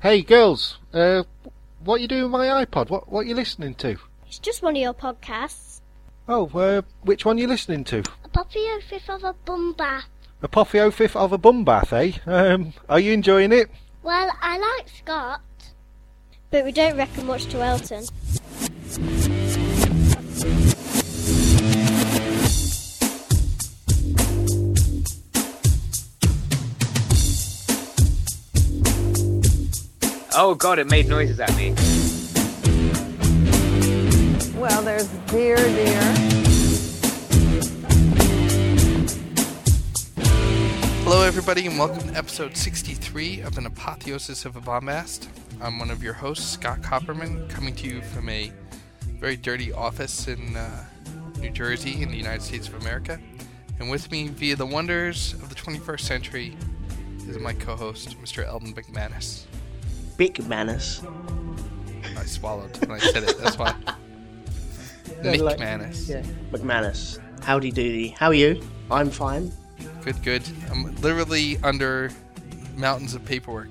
Hey girls, uh, what you doing with my iPod? What what you listening to? It's just one of your podcasts. Oh, uh, which one are you listening to? A puppy fifth of a bum bath. Apopheo fifth of a bum bath, eh? Um, are you enjoying it? Well, I like Scott. But we don't reckon much to Elton. Oh god, it made noises at me. Well, there's dear, dear. Hello, everybody, and welcome to episode 63 of An Apotheosis of a Bombast. I'm one of your hosts, Scott Copperman, coming to you from a very dirty office in uh, New Jersey, in the United States of America. And with me, via the wonders of the 21st century, is my co host, Mr. Eldon McManus. Big Manus. I swallowed when I said it, that's why. Nick like- Manus. Yeah. McManus. Howdy doody. How are you? I'm fine. Good, good. I'm literally under mountains of paperwork.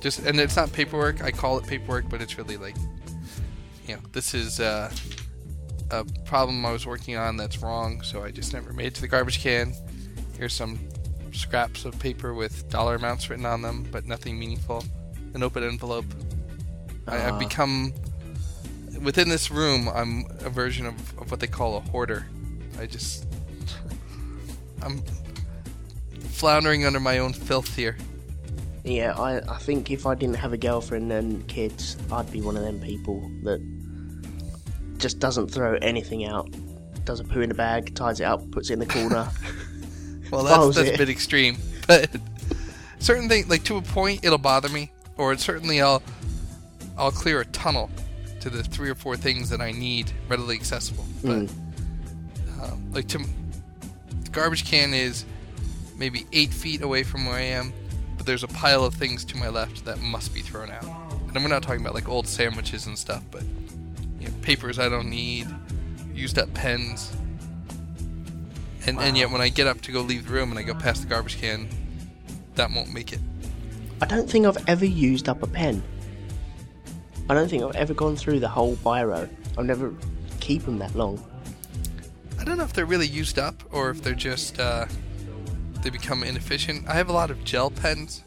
Just and it's not paperwork. I call it paperwork, but it's really like, you know, this is uh, a problem I was working on that's wrong, so I just never made it to the garbage can. Here's some scraps of paper with dollar amounts written on them, but nothing meaningful. An open envelope. I, I've Ah. become within this room. I'm a version of, of what they call a hoarder. I just I'm floundering under my own filth here. Yeah, I, I think if I didn't have a girlfriend and kids, I'd be one of them people that just doesn't throw anything out. Does a poo in the bag, ties it up, puts it in the corner. Well, that's that's it. a bit extreme, but certain things, like to a point, it'll bother me, or certainly I'll I'll clear a tunnel to the three or four things that I need readily accessible. But Mm. um, like to the garbage can is maybe eight feet away from where I am, but there's a pile of things to my left that must be thrown out. And we're not talking about like old sandwiches and stuff, but you know, papers I don't need, used up pens. And, and yet when I get up to go leave the room and I go past the garbage can, that won't make it. I don't think I've ever used up a pen. I don't think I've ever gone through the whole biro. I've never keep them that long. I don't know if they're really used up or if they're just uh, they become inefficient. I have a lot of gel pens,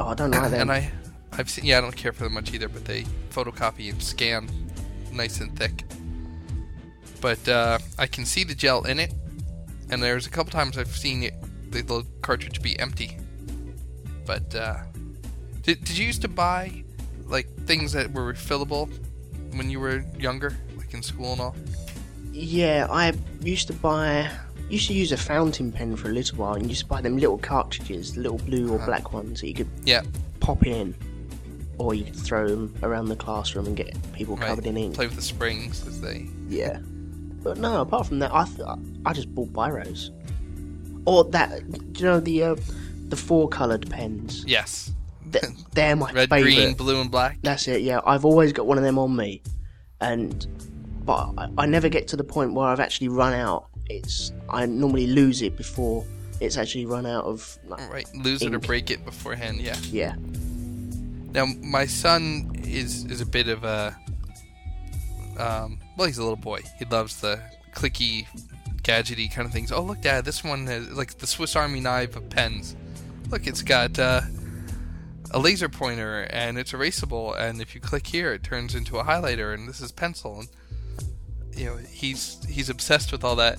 Oh, I don't like them. and I I've seen yeah I don't care for them much either, but they photocopy and scan nice and thick. But uh, I can see the gel in it, and there's a couple times I've seen it the little cartridge be empty. But uh, did did you used to buy like things that were refillable when you were younger, like in school and all? Yeah, I used to buy. Used to use a fountain pen for a little while, and used to buy them little cartridges, the little blue or black ones that you could Yeah, pop in, or you could throw them around the classroom and get people right. covered in ink. Play with the springs as they Yeah, but no. Apart from that, I th- I just bought biros, or that. Do you know the uh, the four coloured pens? Yes. Th- they're my Red, favourite. green, blue, and black. That's it. Yeah, I've always got one of them on me, and but I, I never get to the point where I've actually run out. It's I normally lose it before it's actually run out of. Like, Right, lose it or break it beforehand. Yeah. Yeah, Now my son is is a bit of a um, well, he's a little boy. He loves the clicky, gadgety kind of things. Oh look, Dad, this one has like the Swiss Army knife of pens. Look, it's got uh, a laser pointer and it's erasable. And if you click here, it turns into a highlighter. And this is pencil. And you know, he's he's obsessed with all that.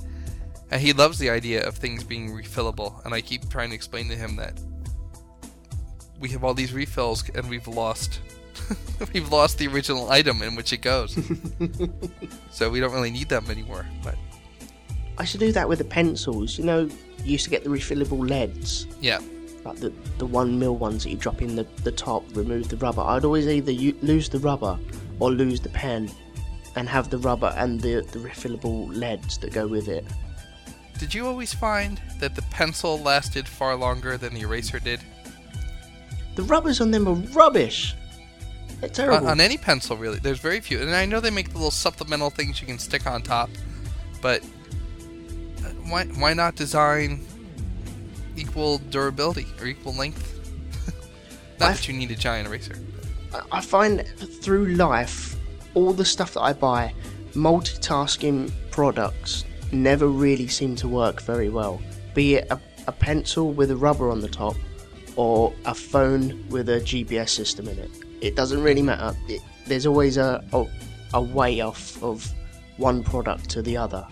And he loves the idea of things being refillable. And I keep trying to explain to him that we have all these refills and we've lost we've lost the original item in which it goes. so we don't really need them anymore. But I should do that with the pencils. You know, you used to get the refillable leads, yeah, like the the one mil ones that you drop in the the top, remove the rubber. I'd always either u- lose the rubber or lose the pen, and have the rubber and the the refillable leads that go with it. did you always find that the pencil lasted far longer than the eraser did? The rubbers on them are rubbish. They're terrible. on any pencil, really. There's very few, and I know they make the little supplemental things you can stick on top, but uh, why why not design equal durability or equal length? Not I- that you need a giant eraser. I- I find through life, all the stuff that I buy, multitasking products never really seem to work very well. Be it a, a pencil with a rubber on the top, or a phone with a GPS system in it. It doesn't really matter. It, there's always a, a a way off of one product to the other,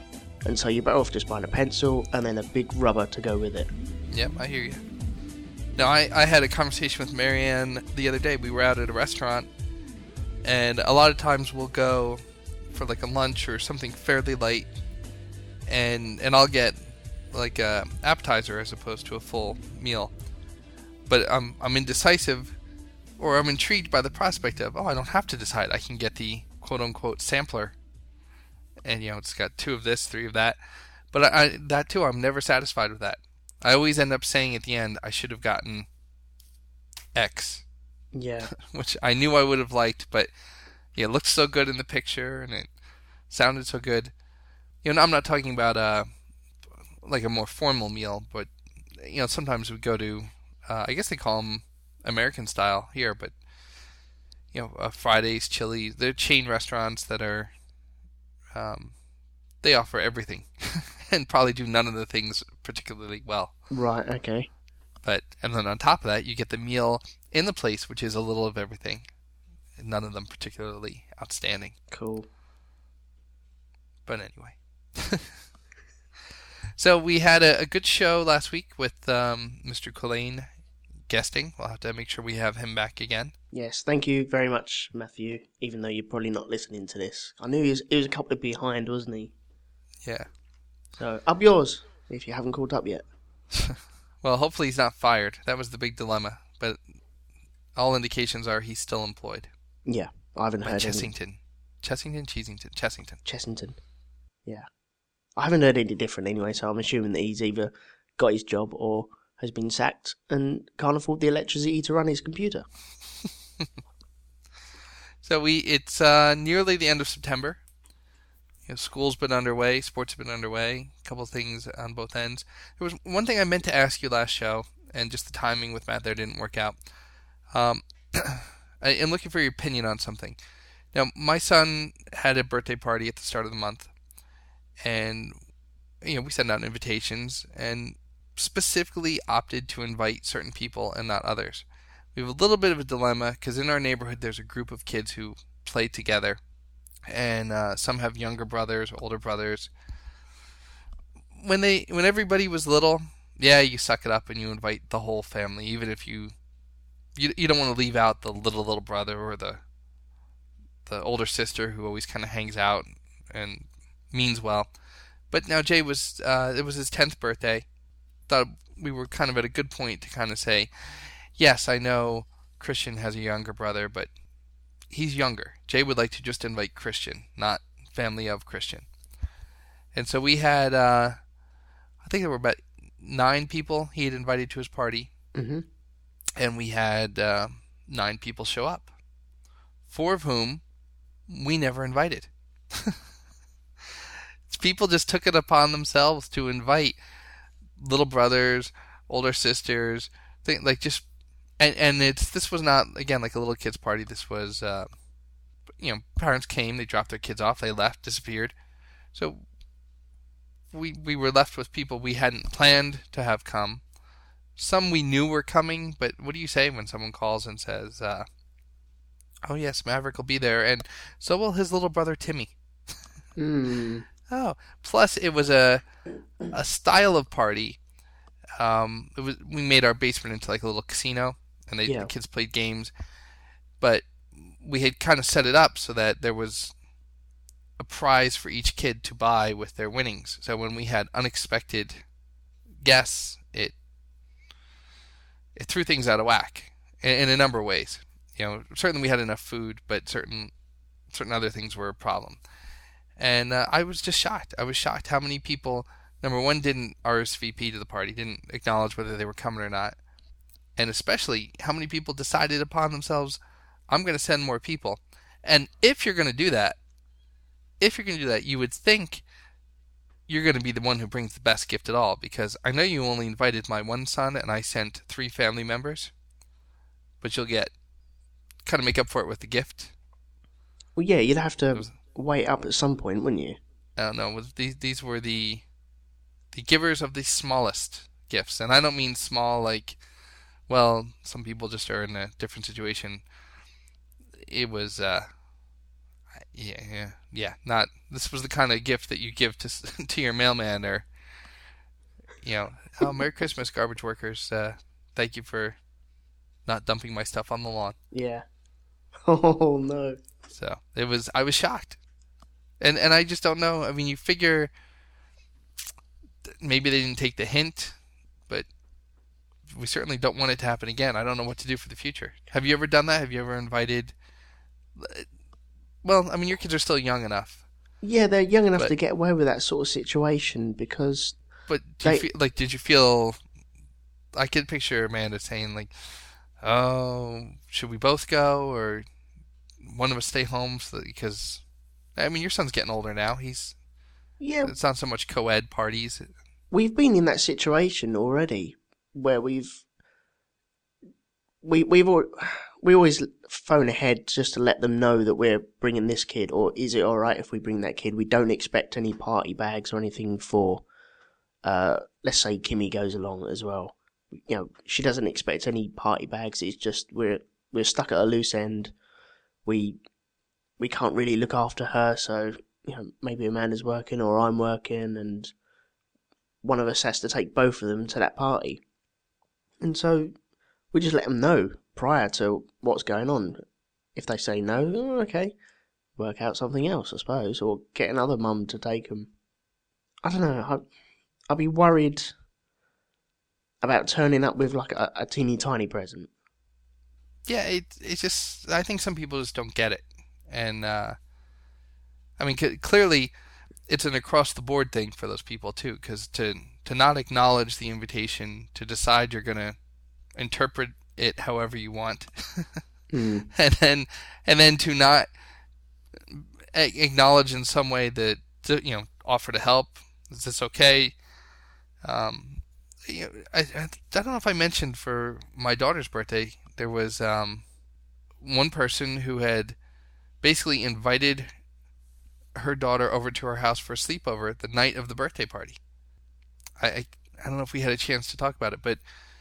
and so you're better off just buying a pencil and then a big rubber to go with it. Yep, I hear you. Now, I, I had a conversation with Marianne the other day. We were out at a restaurant, and a lot of times we'll go for like a lunch or something fairly light, and and I'll get like a appetizer as opposed to a full meal. But I'm I'm indecisive, or I'm intrigued by the prospect of oh I don't have to decide. I can get the quote unquote sampler, and you know it's got two of this, three of that. But I, I that too, I'm never satisfied with that. I always end up saying at the end, I should have gotten X, Yeah. which I knew I would have liked, but yeah, it looked so good in the picture and it sounded so good. You know, I'm not talking about uh like a more formal meal, but you know, sometimes we go to, uh, I guess they call them American style here, but you know, uh, Fridays, Chili, they're chain restaurants that are, um, they offer everything and probably do none of the things particularly well. Right. Okay. But and then on top of that, you get the meal in the place, which is a little of everything. None of them particularly outstanding. Cool. But anyway. so we had a, a good show last week with um, Mr. Collane guesting. We'll have to make sure we have him back again. Yes, thank you very much, Matthew. Even though you're probably not listening to this, I knew he was, he was a couple of behind, wasn't he? Yeah. So up yours if you haven't caught up yet. Well, hopefully he's not fired. That was the big dilemma. But all indications are he's still employed Yeah, I haven't by heard any. Chessington. Chessington, Cheesington, Chessington. Chessington. Yeah, I haven't heard any different anyway. So I'm assuming that he's either got his job or has been sacked and can't afford the electricity to run his computer. So we it's uh, nearly the end of September. You know, school's been underway, sports have been underway, a couple things on both ends. There was one thing I meant to ask you last show, and just the timing with Matt there didn't work out. Um, I am looking for your opinion on something. Now, my son had a birthday party at the start of the month, and you know we sent out invitations, and specifically opted to invite certain people and not others. We have a little bit of a dilemma because in our neighborhood there's a group of kids who play together, and uh, some have younger brothers, older brothers. When they, when everybody was little, yeah, you suck it up and you invite the whole family, even if you, you, you don't want to leave out the little little brother or the, the older sister who always kind of hangs out and means well. But now Jay was, uh, it was his tenth birthday. Thought we were kind of at a good point to kind of say, yes, I know Christian has a younger brother, but he's younger. Jay would like to just invite Christian, not family of Christian. And so we had, uh, I think there were about nine people he had invited to his party, Mm-hmm. and we had uh, nine people show up, four of whom we never invited. people just took it upon themselves to invite little brothers, older sisters, thing like just and and it's this was not again like a little kids party. This was uh, you know parents came, they dropped their kids off, they left, disappeared. So we we were left with people we hadn't planned to have come. Some we knew were coming, but what do you say when someone calls and says, uh, "Oh yes, Maverick will be there," and so will his little brother Timmy. Mm. Oh, plus it was a a style of party. Um, it was we made our basement into like a little casino, and they Yeah. the kids played games. But we had kind of set it up so that there was a prize for each kid to buy with their winnings. So when we had unexpected guests, it it threw things out of whack in, in a number of ways. You know, certainly we had enough food, but certain certain other things were a problem. And uh, I was just shocked. I was shocked how many people, number one, didn't RSVP to the party, didn't acknowledge whether they were coming or not, and especially how many people decided upon themselves, I'm going to send more people. And if you're going to do that, if you're going to do that, you would think you're going to be the one who brings the best gift at all, because I know you only invited my one son, and I sent three family members. but you'll get kind of make up for it with the gift. Well, yeah, you'd have to was- wait up at some point, wouldn't you? I don't know. These these were the the givers of the smallest gifts, and I don't mean small like. Well, some people just are in a different situation. It was, uh, yeah, yeah, yeah. Not this was the kind of gift that you give to to your mailman, or you know, oh, Merry Christmas, garbage workers. Uh, thank you for not dumping my stuff on the lawn. Yeah. Oh no. So it was. I was shocked, and and I just don't know. I mean, you figure maybe they didn't take the hint, but we certainly don't want it to happen again. I don't know what to do for the future. Have you ever done that? Have you ever invited? Well, I mean, your kids are still young enough, Yeah, they're young enough But- to get away with that sort of situation because but do you They- feel, like, did you feel? I could picture Amanda saying like, "Oh, should we both go, or one of us stay home?" So that, because, I mean, your son's getting older now. He's yeah, It's not so much co-ed parties. we've been in that situation already where we've we we've al- we always phone ahead just to let them know that we're bringing this kid or is it all right if we bring that kid? We don't expect any party bags or anything for uh let's say Kimmy goes along as well. You know she doesn't expect any party bags. It's just we're we're stuck at a loose end. We we can't really look after her. So you know maybe Amanda's working or I'm working and one of us has to take both of them to that party. And so we just let them know prior to what's going on. If they say no, oh, okay, work out something else, I suppose, or get another mum to take them. I don't know. I, I'd be worried about turning up with like a, a teeny tiny present. Yeah, it it's just I think some people just don't get it, and uh, I mean c- clearly it's an across the board thing for those people too, because to to not acknowledge the invitation, to decide you're gonna interpret it however you want, Hmm. and then and then to not acknowledge in some way that you know offer to help. Is this okay? Um, you know, I, I don't know if I mentioned for my daughter's birthday there was um one person who had basically invited her daughter over to her house for a sleepover the night of the birthday party. I I, I don't know if we had a chance to talk about it, but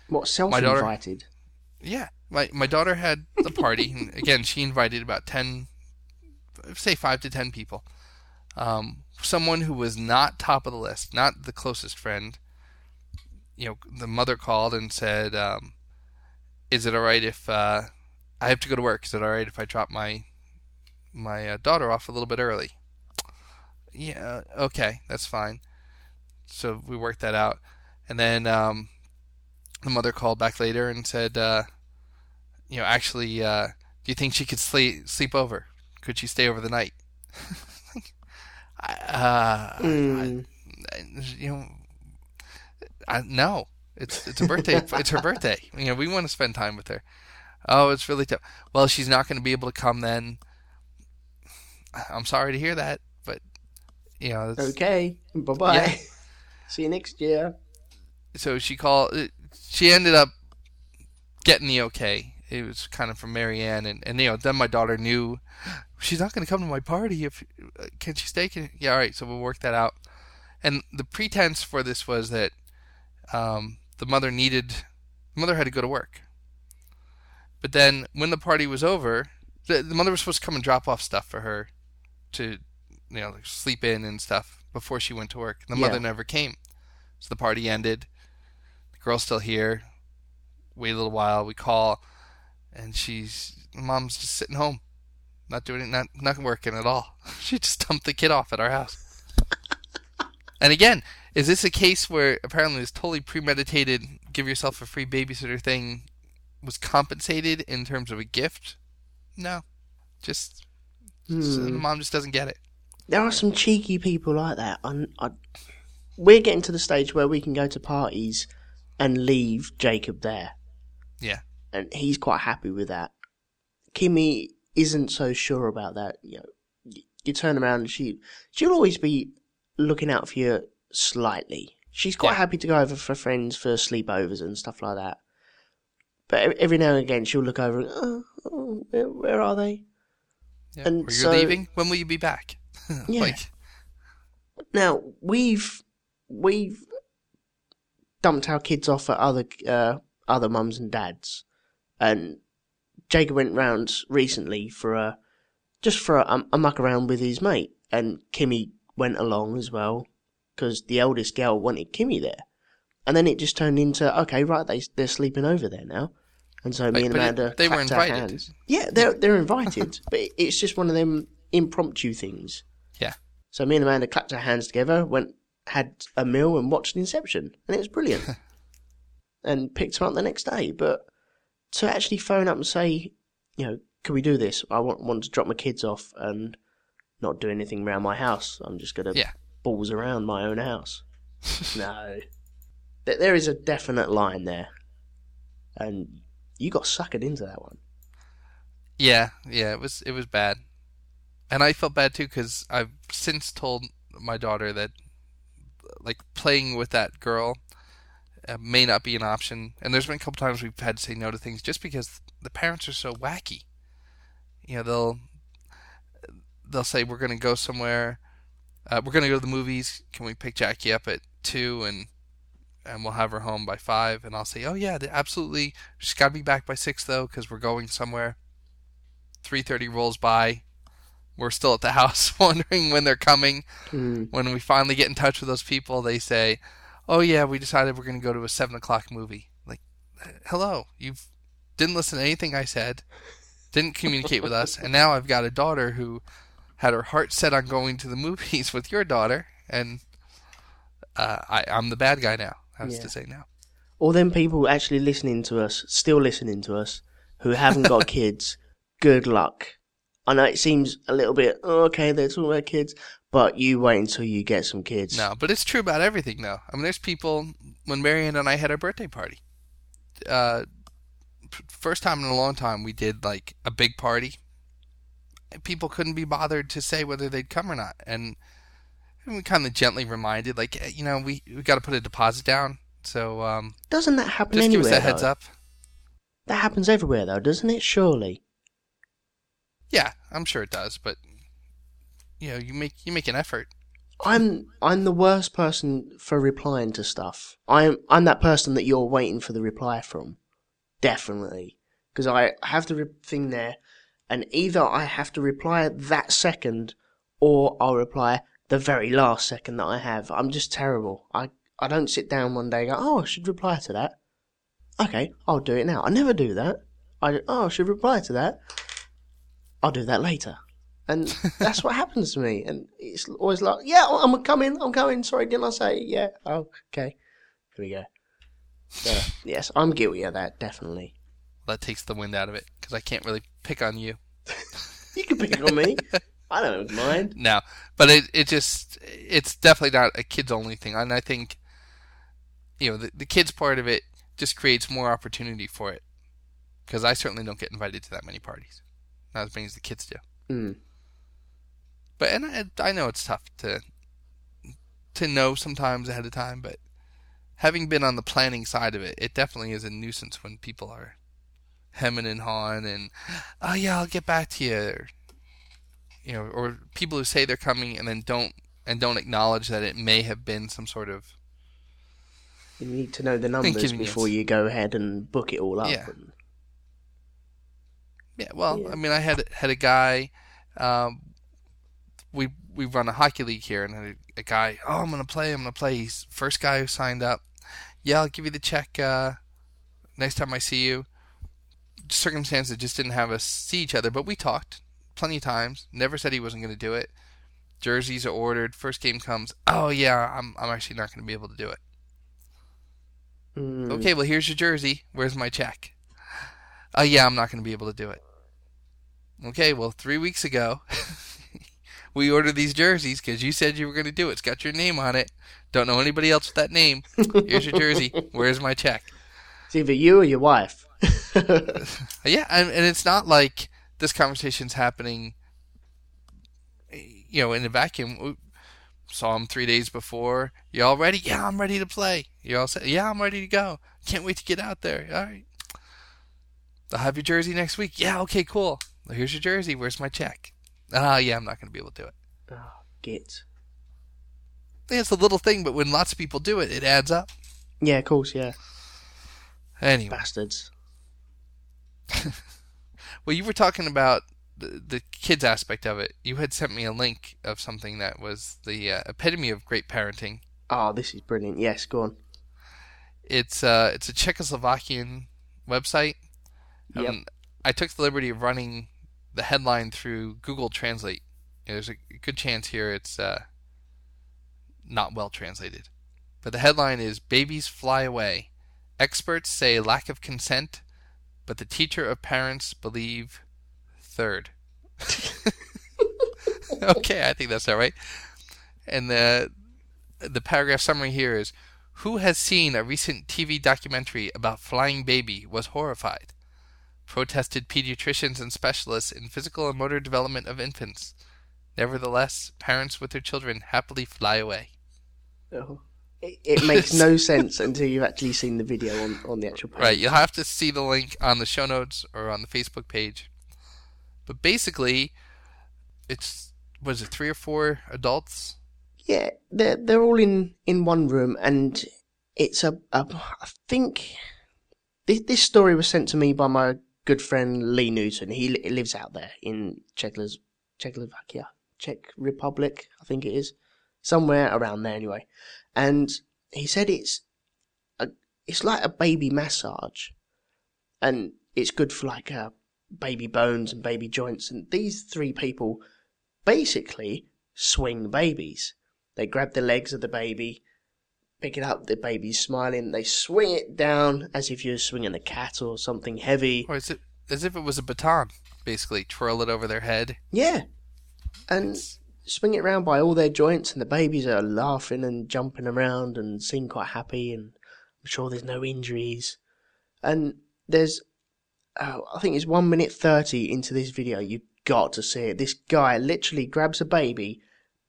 What self invited? Yeah, my my daughter had the party, and again, she invited about ten, say five to ten people. Um, someone who was not top of the list, not the closest friend. You know, the mother called and said, um, "Is it all right if uh, I have to go to work? Is it all right if I drop my my uh, daughter off a little bit early?" Yeah, okay, that's fine. So we worked that out, and then um, the mother called back later and said, uh, you know, actually, uh, do you think she could sleep sleep over? Could she stay over the night? I, uh, Hmm. I, you know, I, no. It's it's a birthday. it's her birthday. You know, we want to spend time with her. Oh, it's really tough. Well, she's not going to be able to come then. I'm sorry to hear that, but you know, it's, Okay, bye bye. Yeah. See you next year. so she called. She ended up getting the okay. It was kind of from Marianne, and and you know, then my daughter knew she's not going to come to my party. If can she stay? Can, yeah, all right. So we'll work that out. And the pretense for this was that um, the mother needed, the mother had to go to work. But then when the party was over, the, the mother was supposed to come and drop off stuff for her to, you know, like sleep in and stuff before she went to work. The mother Yeah. never came. So the party ended. The girl's still here. Wait a little while. We call, and she's mom's just sitting home, not doing it, not not working at all. she just dumped the kid off at our house. and again, is this a case where apparently this totally premeditated, give yourself a free babysitter thing was compensated in terms of a gift? No, just, just- the Hmm. mom just doesn't get it. There are some cheeky people like that. And I, we're getting to the stage where we can go to parties and leave Jacob there. Yeah. And he's quite happy with that. Kimmy isn't so sure about that. You know, you turn around and she she'll always be looking out for you slightly. She's quite Yeah. happy to go over for friends for sleepovers and stuff like that. But every now and again, she'll look over and oh, oh where, where are they? Yeah. And or you're so- leaving. When will you be back? Yeah. like, Now we've we've dumped our kids off at other uh, other mums and dads, and Jacob went round recently for a just for a, a muck around with his mate, and Kimmy went along as well because the eldest girl wanted Kimmy there, and then it just turned into okay, right? They they're sleeping over there now, and so me Like, and but it- Amanda they were clapped our hands. Yeah, they're they're invited, but it's just one of them impromptu things. Yeah. So me and Amanda clapped our hands together, went had a meal and watched Inception, and it was brilliant. and picked her up the next day. But to actually phone up and say, you know, can we do this? I want want to drop my kids off and not do anything around my house. I'm just gonna Yeah. balls around my own house. no, There- there is a definite line there, and you got suckered into that one. Yeah, yeah, it was it was bad, and I felt bad too because I've since told my daughter that like playing with that girl uh, may not be an option. And there's been a couple times we've had to say no to things just because the parents are so wacky. You know, they'll they'll say we're going to go somewhere, uh, we're going to go to the movies. Can we pick Jackie up at two and and we'll have her home by five? And I'll say, oh yeah, absolutely. She's got to be back by six though because we're going somewhere. 3:30 rolls by. We're still at the house wondering when they're coming. Mm. When we finally get in touch with those people, they say, "Oh yeah, we decided we're going to go to a seven o'clock movie." Like, hello, you didn't listen to anything I said, didn't communicate with us, and now I've got a daughter who had her heart set on going to the movies with your daughter, and uh, I, I'm the bad guy now. I have Yeah. to say now. All them people actually listening to us, still listening to us, who haven't got kids, good luck. I know it seems a little bit, oh, okay, they're talking about kids, but you wait until you get some kids. No, but it's true about everything, though. I mean, there's people. When Marianne and I had our birthday party, uh, first time in a long time, we did like a big party. People couldn't be bothered to say whether they'd come or not, and, and we kind of gently reminded, like, you know, we we got to put a deposit down. So um, Doesn't that happen just anywhere? Just give us that heads up. That happens everywhere, though, doesn't it? Surely. Yeah, I'm sure it does, but you know, you make you make an effort. I'm I'm the worst person for replying to stuff. I'm I'm that person that you're waiting for the reply from, definitely, because I have the re- thing there, and either I have to reply that second, or I'll reply the very last second that I have. I'm just terrible. I I don't sit down one day and go, oh, I should reply to that. Okay, I'll do it now. I never do that. I oh, I should reply to that. I'll do that later. And that's what happens to me. And it's always like, yeah, I'm coming, I'm coming. Sorry, didn't I say? Yeah. Oh, okay. Here we go. So, yes, I'm guilty of that, definitely. That takes the wind out of it because I can't really pick on you. You can pick on me. I don't mind. No, but it it just it's definitely not a kids only thing, and I think you know the the kids part of it just creates more opportunity for it because I certainly don't get invited to that many parties, not as many as the kids do. Mm. But and I, I know it's tough to to know sometimes ahead of time, but having been on the planning side of it, it definitely is a nuisance when people are hemming and hawing and oh yeah, I'll get back to you, or, you know, or people who say they're coming and then don't and don't acknowledge that it may have been some sort of You need to know the numbers before you go ahead and book it all up. Yeah. And- Yeah, well, Yeah. I mean, I had had a guy. Um, we we run a hockey league here, and a, a guy. Oh, I'm gonna play. I'm gonna play. He's first guy who signed up. Yeah, I'll give you the check uh, next time I see you. Circumstances just didn't have us see each other, but we talked plenty of times. Never said he wasn't gonna do it. Jerseys are ordered. First game comes. Oh yeah, I'm I'm actually not gonna be able to do it. Mm. Okay, well here's your jersey. Where's my check? Oh yeah, I'm not going to be able to do it. Okay, well three weeks ago, we ordered these jerseys because you said you were going to do it. It's got your name on it. Don't know anybody else with that name. Here's your jersey. Where's my check? It's either you or your wife. Yeah, and, and it's not like this conversation's happening, you know, in a vacuum. We saw him three days before. You all ready? Yeah, I'm ready to play. You all said, yeah, I'm ready to go. Can't wait to get out there. All right. I'll have your jersey next week. Yeah, okay, cool. Well, here's your jersey. Where's my check? Ah, yeah, I'm not going to be able to do it. Oh, git. Yeah, it's a little thing, but when lots of people do it, it adds up. Yeah, of course, yeah. Anyway, Bastards. well, you were talking about the, the kids aspect of it. You had sent me a link of something that was the uh, epitome of great parenting. Oh, this is brilliant. Yes, go on. It's uh, it's a Czechoslovakian website. Yep. Um, I took the liberty of running the headline through Google Translate. There's a good chance here it's uh, not well translated. But the headline is Babies Fly Away. Experts say lack of consent, but the teacher of parents believe third. okay, I think that's all right. And the the paragraph summary here is who has seen a recent TV documentary about flying baby was horrified. Protested pediatricians and specialists in physical and motor development of infants. Nevertheless, parents with their children happily fly away. Oh. It, it makes no sense until you've actually seen the video on, on the actual page. Right, you'll have to see the link on the show notes or on the Facebook page. But basically, it's was it three or four adults? Yeah, they're they're all in in one room, and it's a, a I think this this story was sent to me by my good friend Lee Newton. He li- lives out there in Czechos- Czechoslovakia, Czech Republic, I think it is, somewhere around there anyway. And he said it's a it's like a baby massage, and it's good for like uh, baby bones and baby joints. And these three people basically swing babies. They grab the legs of the baby, pick it up, the baby's smiling, they swing it down as if you're swinging a cat or something heavy. Or is it as if it was a baton? Basically, twirl it over their head. Yeah. And swing it around by all their joints, and the babies are laughing and jumping around and seem quite happy, and I'm sure there's no injuries. And there's, oh, I think it's one minute 30 into this video, you've got to see it. This guy literally grabs a baby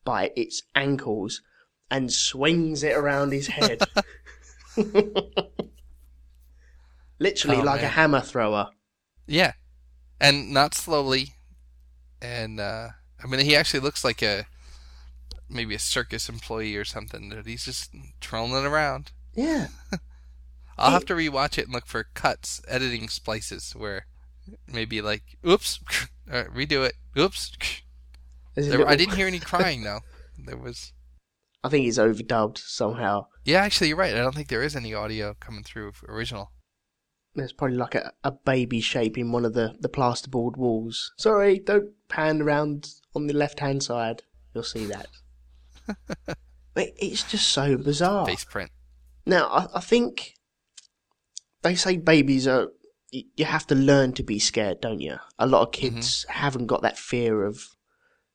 by its ankles and swings it around his head. literally Oh, like a hammer thrower. Yeah, and not slowly. And uh, I mean, he actually looks like a maybe a circus employee or something. That he's just twirling it around. Yeah. I'll have to rewatch it and look for cuts, editing splices where maybe like, oops, right, redo it. Oops. There, I didn't hear any crying though. There was. I think it's overdubbed somehow. Yeah, actually, you're right. I don't think there is any audio coming through original. There's probably like a, a baby shape in one of the, the plasterboard walls. Sorry, don't pan around on the left hand side. You'll see that. But it's just so bizarre. Face print. Now, I, I think they say babies are. You have to learn to be scared, don't you? A lot of mm-hmm. kids haven't got that fear of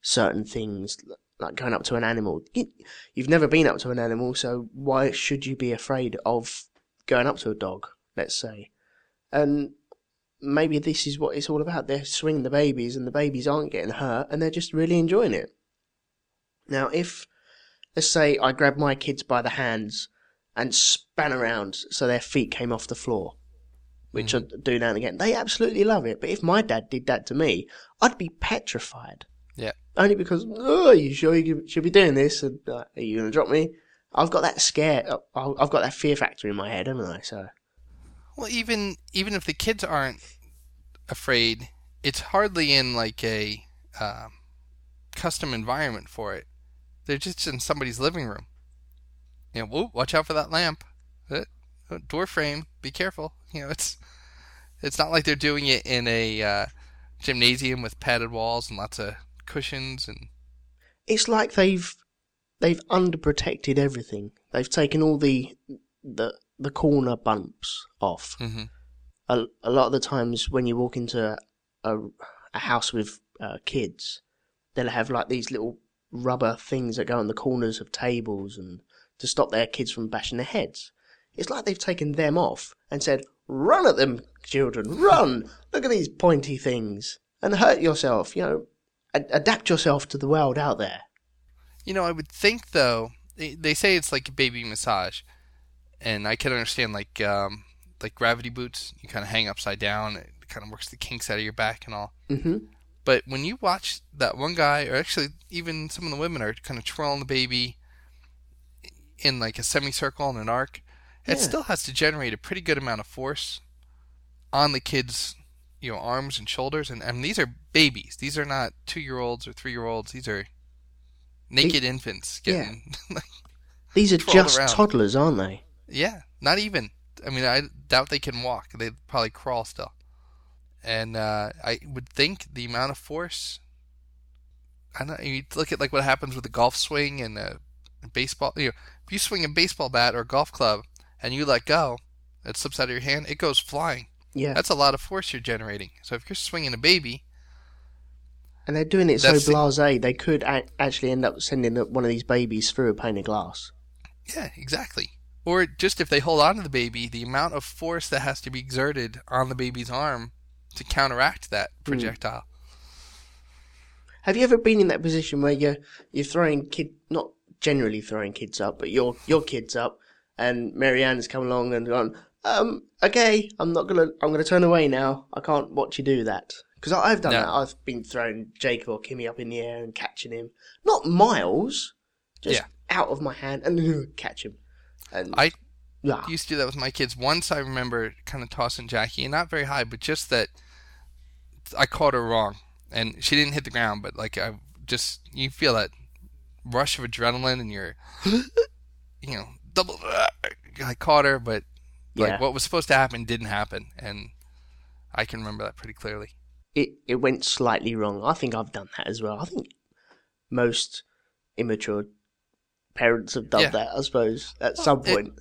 certain things, like going up to an animal. You, you've never been up to an animal, so why should you be afraid of going up to a dog, let's say? And maybe this is what it's all about. They're swinging the babies, and the babies aren't getting hurt, and they're just really enjoying it. Now, if, let's say, I grab my kids by the hands and span around so their feet came off the floor, which hmm. I do now and again. They absolutely love it. But if my dad did that to me, I'd be petrified. Only because, oh, are you sure you should be doing this? And, uh, are you going to drop me? I've got that scare. uh, I've got that fear factor in my head, haven't I? So, Well, even even if the kids aren't afraid, it's hardly in like a um, custom environment for it. They're just in somebody's living room. You know, watch out for that lamp. Uh, uh, door frame. Be careful. You know, it's it's not like they're doing it in a uh, gymnasium with padded walls and lots of cushions and it's like they've they've underprotected everything. They've taken all the the the corner bumps off. Mhm. A, a lot of the times when you walk into a, a house with uh, kids, they'll have like these little rubber things that go on the corners of tables and to stop their kids from bashing their heads. It's like they've taken them off and said, "Run at them, children! Run! Look at these pointy things and hurt yourself. You know, ad- adapt yourself to the world out there." You know, I would think though they, they say it's like a baby massage, and I can understand like um, like gravity boots. You kind of hang upside down, it kind of works the kinks out of your back and all. hmm But when you watch that one guy, or actually even some of the women are kind of twirling the baby in like a semicircle in an arc, it still has to generate a pretty good amount of force on the kid's, you know, arms and shoulders. And, and these are babies. These are not two year olds or three year olds. These are naked infants getting. These are just around. toddlers, aren't they? Yeah, not even. I mean, I doubt they can walk. They probably crawl still. And uh, I would think the amount of force. I don't. You look at like what happens with a golf swing and a baseball. You know, if you swing a baseball bat or a golf club and you let go, it slips out of your hand. It goes flying. Yeah. That's a lot of force you're generating. So if you're swinging a baby, and they're doing it so That's blasé, they could a- actually end up sending one of these babies through a pane of glass. yeah, exactly. Or just if they hold on to the baby, the amount of force that has to be exerted on the baby's arm to counteract that projectile. Have you ever been in that position where you're you're throwing kid not generally throwing kids up, but your your kids up, and Marianne's come along and gone, um, okay, I'm not gonna I'm gonna turn away now. I can't watch you do that because I've done No. that. I've been throwing Jacob or Kimmy up in the air and catching him, not miles, just Yeah. out of my hand and catch him. And I used to do that with my kids. Once I remember kind of tossing Jackie, and not very high, but just that I caught her wrong, and she didn't hit the ground, but like I just you feel that rush of adrenaline, and you're, you know, double. Uh, I caught her, but like Yeah. what was supposed to happen didn't happen, and I can remember that pretty clearly. It it went slightly wrong. I think I've done that as well. I think most immature parents have done Yeah. that. I suppose at some it- point.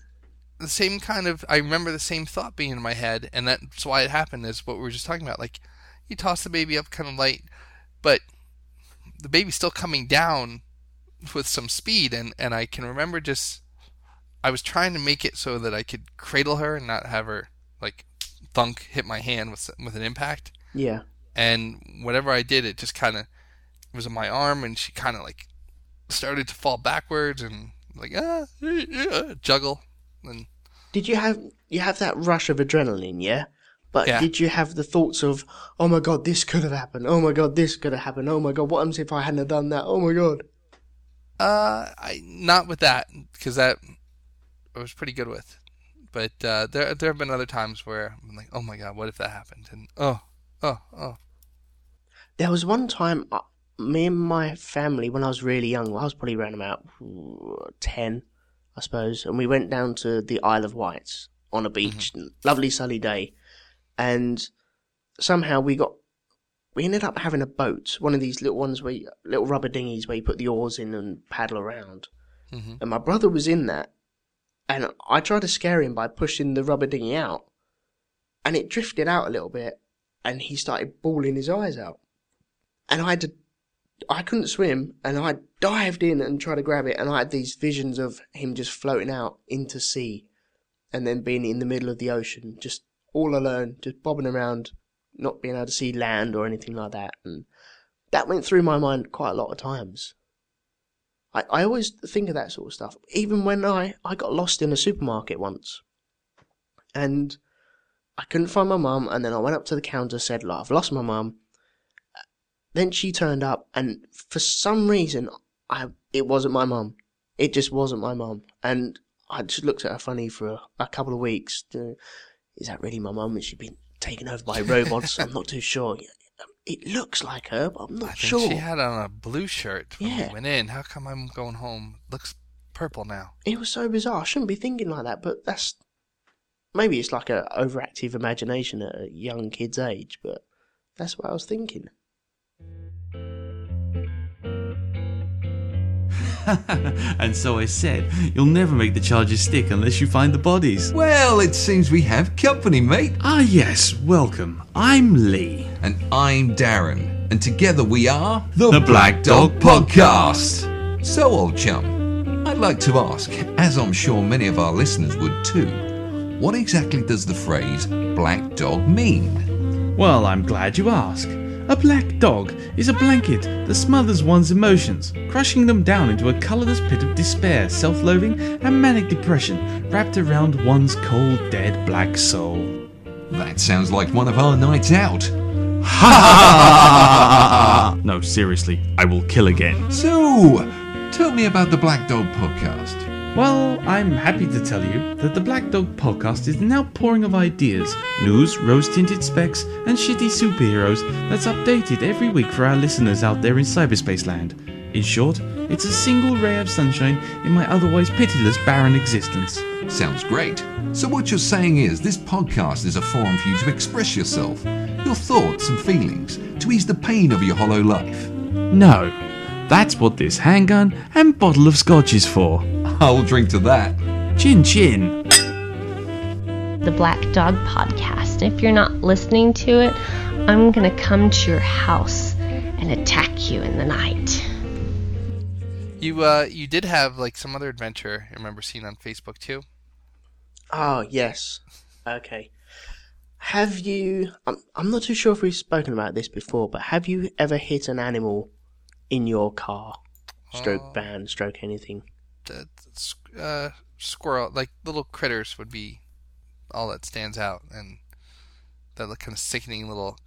the same kind of I remember the same thought being in my head, and that's why it happened. Is what we were just talking about. Like you toss the baby up kind of light, but the baby's still coming down with some speed, and and I can remember just I was trying to make it so that I could cradle her and not have her like thunk hit my hand with with an impact. Yeah. And whatever I did, it just kind of was on my arm, and she kind of like started to fall backwards and like ah, juggle and Did you have you have that rush of adrenaline? Yeah. But Yeah. did you have the thoughts of, oh my god, this could have happened. Oh my god, this could have happened. Oh my god, what happens if I hadn't done that? Oh my god. Uh, I not with that because that I was pretty good with, but uh, there there have been other times where I'm like, oh my god, what if that happened? And oh, oh, oh, There was one time, uh, me and my family, when I was really young, I was probably around about uh, 10, I suppose, and we went down to the Isle of Wight on a beach, lovely sunny day, and somehow we got, we ended up having a boat, one of these little ones where, you, little rubber dinghies where you put the oars in and paddle around, Mhm. and my brother was in that, and I tried to scare him by pushing the rubber dinghy out, and it drifted out a little bit, and he started bawling his eyes out. And I had to, I couldn't swim, and I dived in and tried to grab it, and I had these visions of him just floating out into sea, and then being in the middle of the ocean, just all alone, just bobbing around, not being able to see land or anything like that, and that went through my mind quite a lot of times. I, I always think of that sort of stuff, even when I, I got lost in a supermarket once, and I couldn't find my mum, and then I went up to the counter, said, "Look, I've lost my mum." Then she turned up, and for some reason, I it wasn't my mum. It just wasn't my mum, and I just looked at her funny for a, a couple of weeks. Is that really my mum? Has she been taken over by robots? I'm not too sure. It looks like her, but I'm not I think sure. she had on a blue shirt when Yeah. we went in. How come I'm going home? Looks purple now. It was so bizarre. I shouldn't be thinking like that, but that's maybe it's like a overactive imagination at a young kid's age, but that's what I was thinking. and so I said, you'll never make the charges stick unless you find the bodies. Well, it seems we have company, mate. Ah, yes, welcome. I'm Lee. And I'm Darren. And together we are the, The Black Dog Podcast. So, old chum, I'd like to ask, as I'm sure many of our listeners would too, what exactly does the phrase black dog mean? Well, I'm glad you ask. A black dog is a blanket that smothers one's emotions, crushing them down into a colourless pit of despair, self loathing, and manic depression wrapped around one's cold, dead black soul. That sounds like one of our nights out. Ha! no, seriously, I will kill again. So, tell me about the Black Dog podcast. Well, I'm happy to tell you that the Black Dog podcast is an outpouring of ideas, news, rose tinted specs, and shitty superheroes that's updated every week for our listeners out there in cyberspace land. In short, it's a single ray of sunshine in my otherwise pitiless barren existence. Sounds great. So, what you're saying is this podcast is a forum for you to express yourself, your thoughts and feelings, to ease the pain of your hollow life. No, that's what this handgun and bottle of scotch is for. I'll drink to that. Chin chin. the Black Dog Podcast. If you're not listening to it, I'm going to come to your house and attack you in the night. You uh you did have like some other adventure I remember seeing on Facebook too. Oh, yes. Okay. Have you. I'm, I'm not too sure if we've spoken about this before, but have you ever hit an animal in your car? Stroke Oh. van, stroke anything. The, the, uh squirrel like little critters would be all that stands out and that look kind of sickening little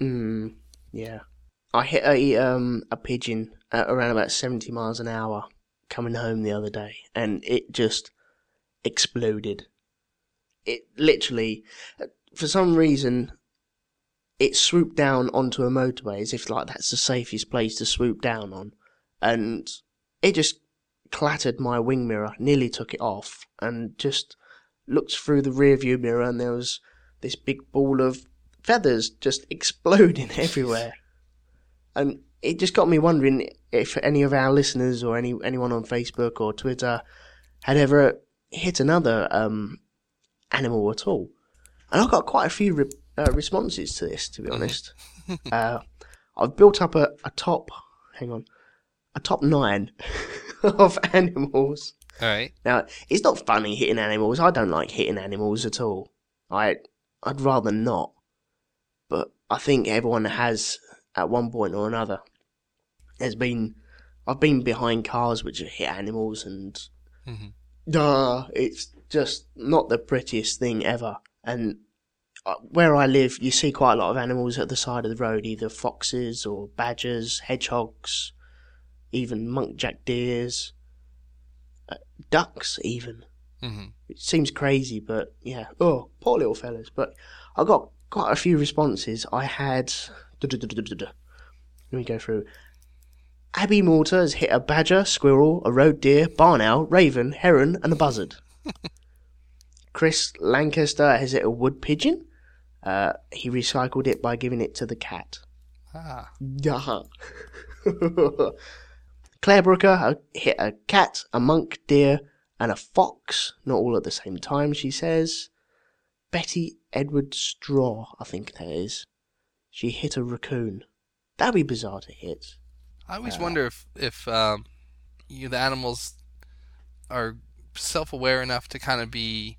Mm, yeah. I hit a um a pigeon at around about seventy miles an hour coming home the other day, and it just exploded. It literally, for some reason, it swooped down onto a motorway as if like that's the safest place to swoop down on, and it just clattered my wing mirror, nearly took it off, and just looked through the rear view mirror, and there was this big ball of feathers just exploding everywhere. And it just got me wondering if any of our listeners or any anyone on Facebook or Twitter had ever hit another um, animal at all. And I got quite a few re- uh, responses to this, to be honest. uh, I've built up a, a top, hang on, a top nine of animals. all right Now, it's not funny hitting animals. I don't like hitting animals at all. I, I'd rather not. But I think everyone has, at one point or another, has been. I've been behind cars which have hit animals, and Mhm. uh, it's just not the prettiest thing ever. And uh, where I live, you see quite a lot of animals at the side of the road, either foxes or badgers, hedgehogs, even muntjac deers, uh, ducks, even. hmm It seems crazy, but yeah. Oh, poor little fellas. But I got quite a few responses. I had. Let me go through. Abby Mortar has hit a badger, squirrel, a roe deer, barn owl, raven, heron, and a buzzard. Chris Lancaster has hit a wood pigeon. Uh, he recycled it by giving it to the cat. ah Yeah. Claire Brooker uh, hit a cat, a monk, deer, and a fox. Not all at the same time, she says. Betty Edward Straw, I think that is. She hit a raccoon. That'd be bizarre to hit. I always wonder if if um, you the animals are self-aware enough to kind of be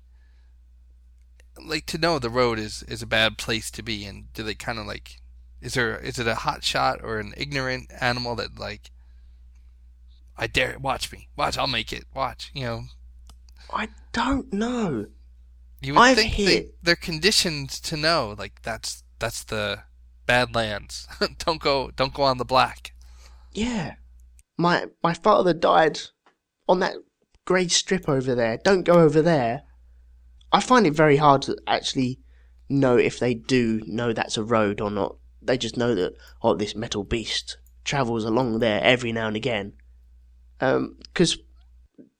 like to know the road is is a bad place to be and do they kind of like is there is it a hot shot or an ignorant animal that like I dare it, watch me watch I'll make it watch you know I don't know. you would I've think they, hit- they're conditioned to know like that's that's the bad lands don't go don't go on the black Yeah. My my father died on that grey strip over there. Don't go over there. I find it very hard to actually know if they do know that's a road or not. They just know that oh this metal beast travels along there every now and again. Um 'cause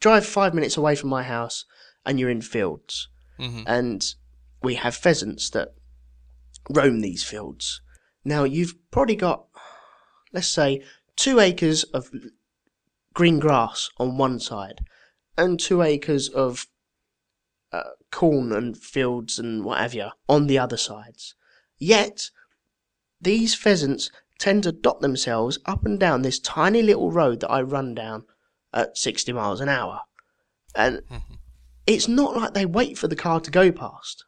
drive five minutes away from my house and you're in fields hmm and we have pheasants that roam these fields. Now you've probably got, let's say, two acres of green grass on one side, and two acres of uh, corn and fields and what have you on the other sides. Yet these pheasants tend to dot themselves up and down this tiny little road that I run down at 60 miles an hour. And mm-hmm. it's not like they wait for the car to go past.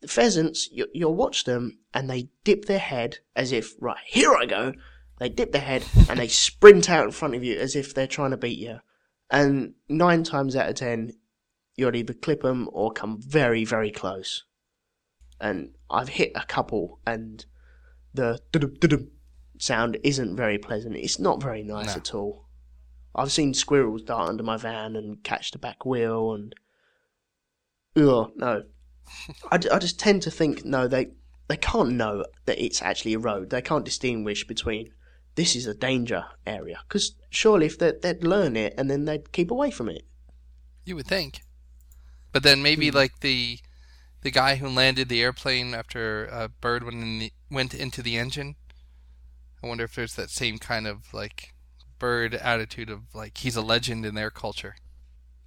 The pheasants, you, you'll watch them and they dip their head as if, right, here I go. They dip their head and they sprint out in front of you as if they're trying to beat you. And nine times out of ten, you'd either clip them or come very, very close. And I've hit a couple, and the sound isn't very pleasant. It's not very nice No. at all. I've seen squirrels dart under my van and catch the back wheel, and ugh, no. I, I just tend to think no, they they can't know that it's actually a road. They can't distinguish between this is a danger area because surely if they, they'd learn it and then they'd keep away from it. You would think. But then maybe Hmm. like the the guy who landed the airplane after a bird went in the, went into the engine. I wonder if there's that same kind of like bird attitude of like he's a legend in their culture.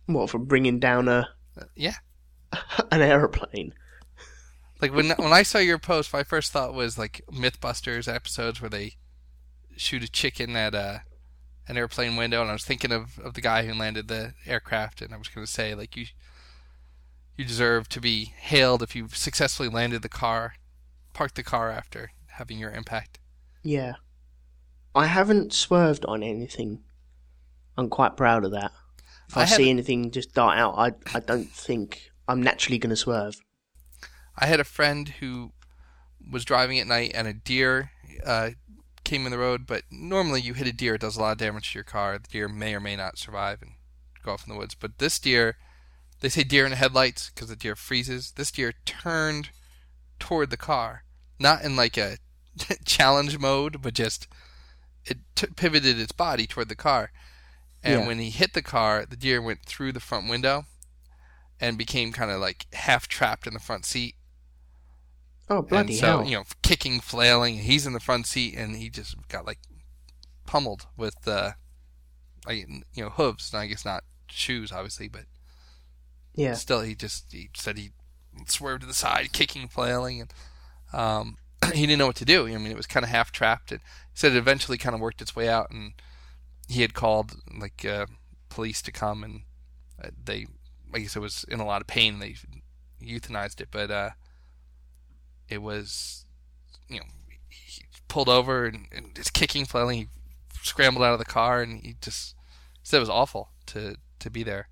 What for bringing down a Uh, yeah. an aeroplane? Like when when I saw your post, my first thought was like MythBusters episodes where they shoot a chicken at a an airplane window, and I was thinking of, of the guy who landed the aircraft, and I was going to say like you you deserve to be hailed if you successfully landed the car, parked the car after having your impact. Yeah, I haven't swerved on anything. I'm quite proud of that. If I, I see anything just dart out, I I don't think I'm naturally going to swerve. I had a friend who was driving at night and a deer uh, came in the road, but normally you hit a deer, it does a lot of damage to your car. The deer may or may not survive and go off in the woods. But this deer, they say deer in the headlights because the deer freezes. This deer turned toward the car, not in like a challenge mode, but just it t- pivoted its body toward the car. And Yeah. when he hit the car, the deer went through the front window and became kind of like half trapped in the front seat. Oh bloody and so, hell! you know, kicking, flailing. He's in the front seat, and he just got like pummeled with, uh, like, you know, hooves. And I guess not shoes, obviously, but yeah, still, he just he said he swerved to the side, kicking, flailing, and um, he didn't know what to do. I mean, it was kind of half trapped. And he said it eventually kind of worked its way out, and he had called like uh, police to come, and uh, they, I guess, it was in a lot of pain. They euthanized it, but uh, it was, you know, he pulled over and, and just kicking, flailing. He scrambled out of the car, and he just said it was awful to to be there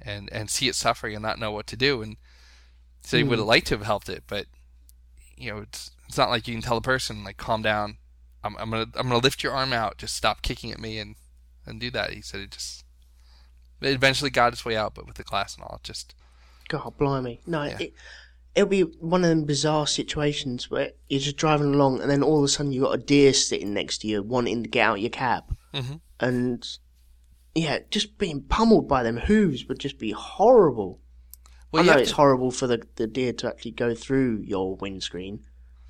and and see it suffering and not know what to do. And said he would have liked to have helped it, but you know, it's it's not like you can tell a person like calm down. I'm I'm gonna I'm gonna lift your arm out. Just stop kicking at me and and do that. He said it just it eventually got its way out, but with the glass and all, it just God blimey! No, Yeah. it it'll be one of them bizarre situations where you're just driving along, and then all of a sudden you've got a deer sitting next to you, wanting to get out of your cab, Mhm. and yeah, just being pummeled by them hooves would just be horrible. Well, I know it's to- horrible for the, the deer to actually go through your windscreen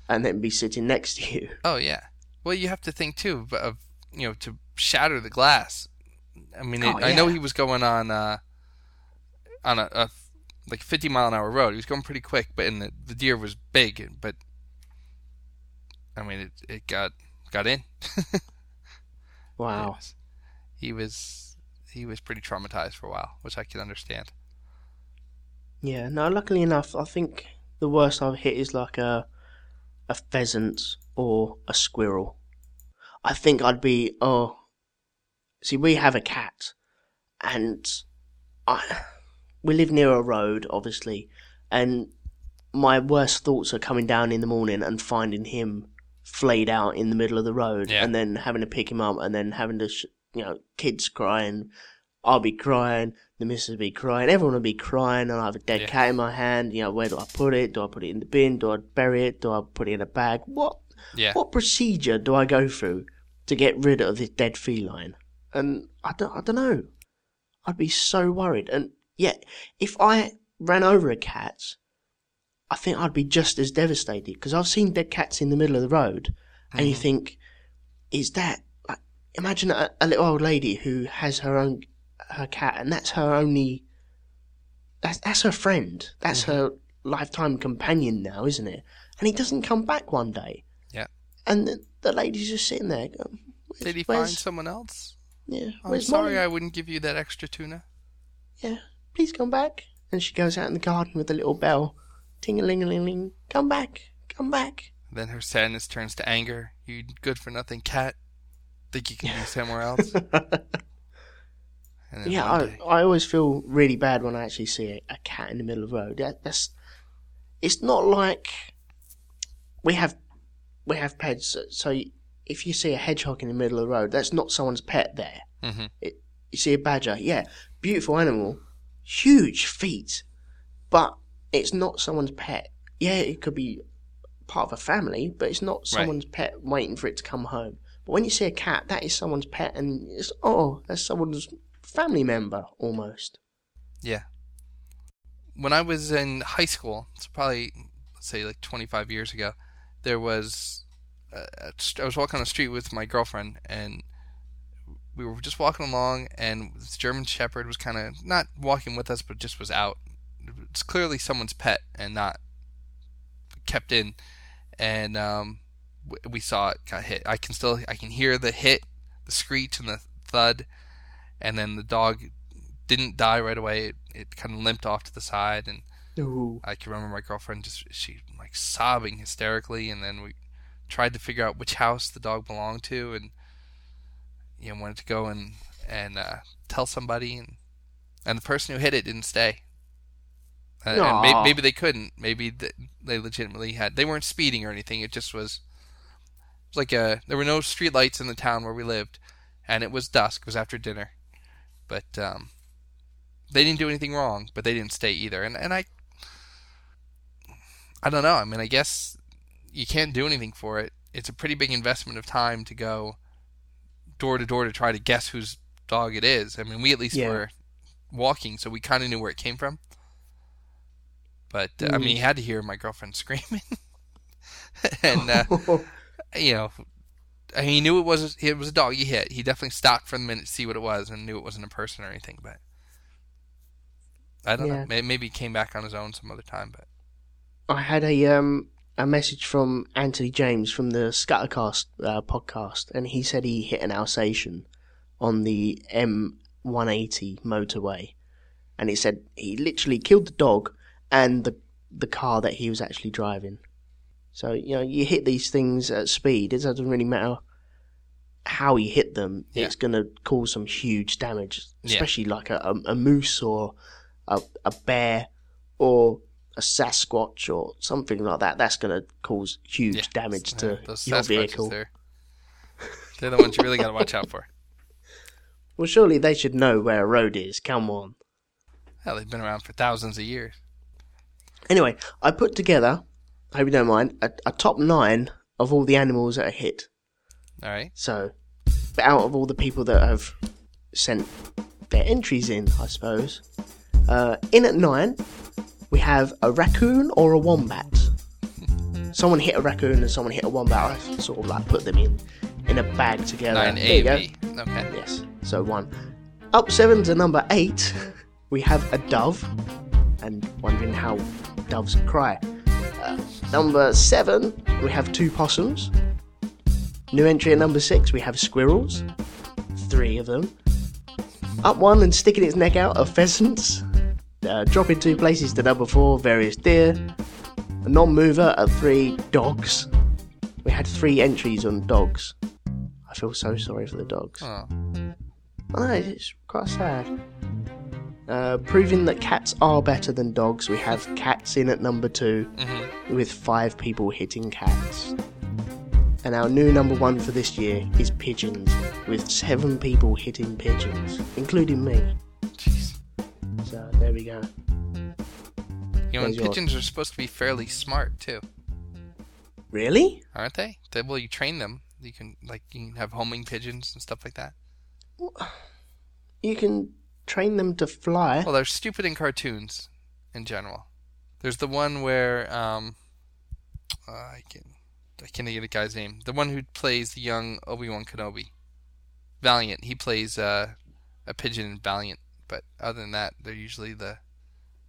and then be sitting next to you. Oh yeah. Well, you have to think too of, of you know to shatter the glass. I mean, it, Oh, I know he was going on uh, on a, a like 50 mile an hour road. He was going pretty quick, but and the, the deer was big. But I mean, it it got got in. Wow. Yes. He was he was pretty traumatized for a while, which I can understand. Yeah, no, luckily enough, I think the worst I've hit is like a a pheasant or a squirrel. I think I'd be oh see we have a cat and I we live near a road obviously and my worst thoughts are coming down in the morning and finding him flayed out in the middle of the road Yeah. and then having to pick him up and then having to sh- you know kids crying I'll be crying, the missus will be crying, everyone will be crying, and I have a dead Yeah. cat in my hand. You know, where do I put it? Do I put it in the bin? Do I bury it? Do I put it in a bag? What Yeah. what procedure do I go through to get rid of this dead feline? And I don't, I don't know. I'd be so worried. And yet, if I ran over a cat, I think I'd be just as devastated because I've seen dead cats in the middle of the road, and you mm. think, is that like, imagine a, a little old lady who has her own her cat, and that's her only that's that's her friend, that's mm-hmm. her lifetime companion now, isn't it? And he doesn't come back one day, Yeah. and the, the lady's just sitting there. Going, Did he find someone else? Yeah, I'm sorry, Molly? I wouldn't give you that extra tuna. Yeah, please come back. And she goes out in the garden with a little bell, ting a ling a ling ling. Come back, come back. Then her sadness turns to anger. You good for nothing cat. Think you can be somewhere else? Yeah, I, I always feel really bad when I actually see a, a cat in the middle of the road. That, that's it's not like we have we have pets. So if you see a hedgehog in the middle of the road, that's not someone's pet there. Mhm. It, you see a badger, yeah, beautiful animal, huge feet, but it's not someone's pet. Yeah, it could be part of a family, but it's not someone's pet waiting for it to come home. But when you see a cat, that is someone's pet, and it's oh, that's someone's family member almost. Yeah. When I was in high school, it's probably let's say like 25 years ago, there was uh, I was walking on the street with my girlfriend and we were just walking along and this German shepherd was kind of not walking with us but just was out. It's clearly someone's pet and not kept in and um we saw it got hit. I can still I can hear the hit, the screech and the thud and then the dog didn't die right away. It, it kind of limped off to the side, and Ooh. I can remember my girlfriend just she like sobbing hysterically, and then we tried to figure out which house the dog belonged to, and you know wanted to go and and uh, tell somebody, and and the person who hit it didn't stay. Uh, and may, Aw. maybe they couldn't. Maybe th- they legitimately had. They weren't speeding or anything. It just was. It was like a. There were no street lights in the town where we lived, and it was dusk. It was after dinner, but um, they didn't do anything wrong, but they didn't stay either. And and I, I don't know. I mean, I guess you can't do anything for it. It's a pretty big investment of time to go door to door to try to guess whose dog it is. I mean, we at least Yeah. were walking, so we kind of knew where it came from. But uh, I mean, Mm. he had to hear my girlfriend screaming, and uh, you know, he knew it was it was a dog he hit. He definitely stopped for a minute to see what it was and knew it wasn't a person or anything. But I don't Yeah. know. Maybe he came back on his own some other time. But I had a um a message from Anthony James from the Scattercast uh, podcast, and he said he hit an Alsatian on the M180 motorway, and he said he literally killed the dog and the the car that he was actually driving. So you know, you hit these things at speed. It doesn't really matter how he hit them. Yeah. It's going to cause some huge damage, Yeah. especially like a, a, moose or a, a bear or a Sasquatch or something like that. That's going to cause huge yeah, damage to those your vehicle. They're, they're the ones you really got to watch out for. Well, surely they should know where a road is. Come on. Hell, they've been around for thousands of years. Anyway, I put together, I hope you don't mind, a, a top nine of all the animals that are hit. All right. So, but out of all the people that have sent their entries in, I suppose, uh, in at nine, we have a raccoon or a wombat. Someone hit a raccoon and someone hit a wombat. I sort of like put them in in a bag together. Nine There A go. Okay. Yes. So one. Up seven to number eight, we have a dove, and wondering how doves cry. Uh, number seven, we have two possums. New entry at number six, we have squirrels, three of them. Up one and sticking its neck out are pheasants. Uh, dropping two places to number four, various deer. A non-mover at three, dogs. We had three entries on dogs. I feel so sorry for the dogs. Oh, know, it's quite sad. Uh, proving that cats are better than dogs, we have cats in at number 2 Mm-hmm. with five people hitting cats. And our new number one for this year is pigeons, with seven people hitting pigeons, including me. jeez. So there we go. You know, yours. pigeons are supposed to be fairly smart too, Really? aren't they? they? Well, you train them. You can like you can have homing pigeons and stuff like that. You can train them to fly. Well, they're stupid in cartoons in general. There's the one where um, uh, I can I can't think of the guy's name. The one who plays the young Obi Wan Kenobi, Valiant. He plays uh, a pigeon in Valiant. But other than that, they're usually the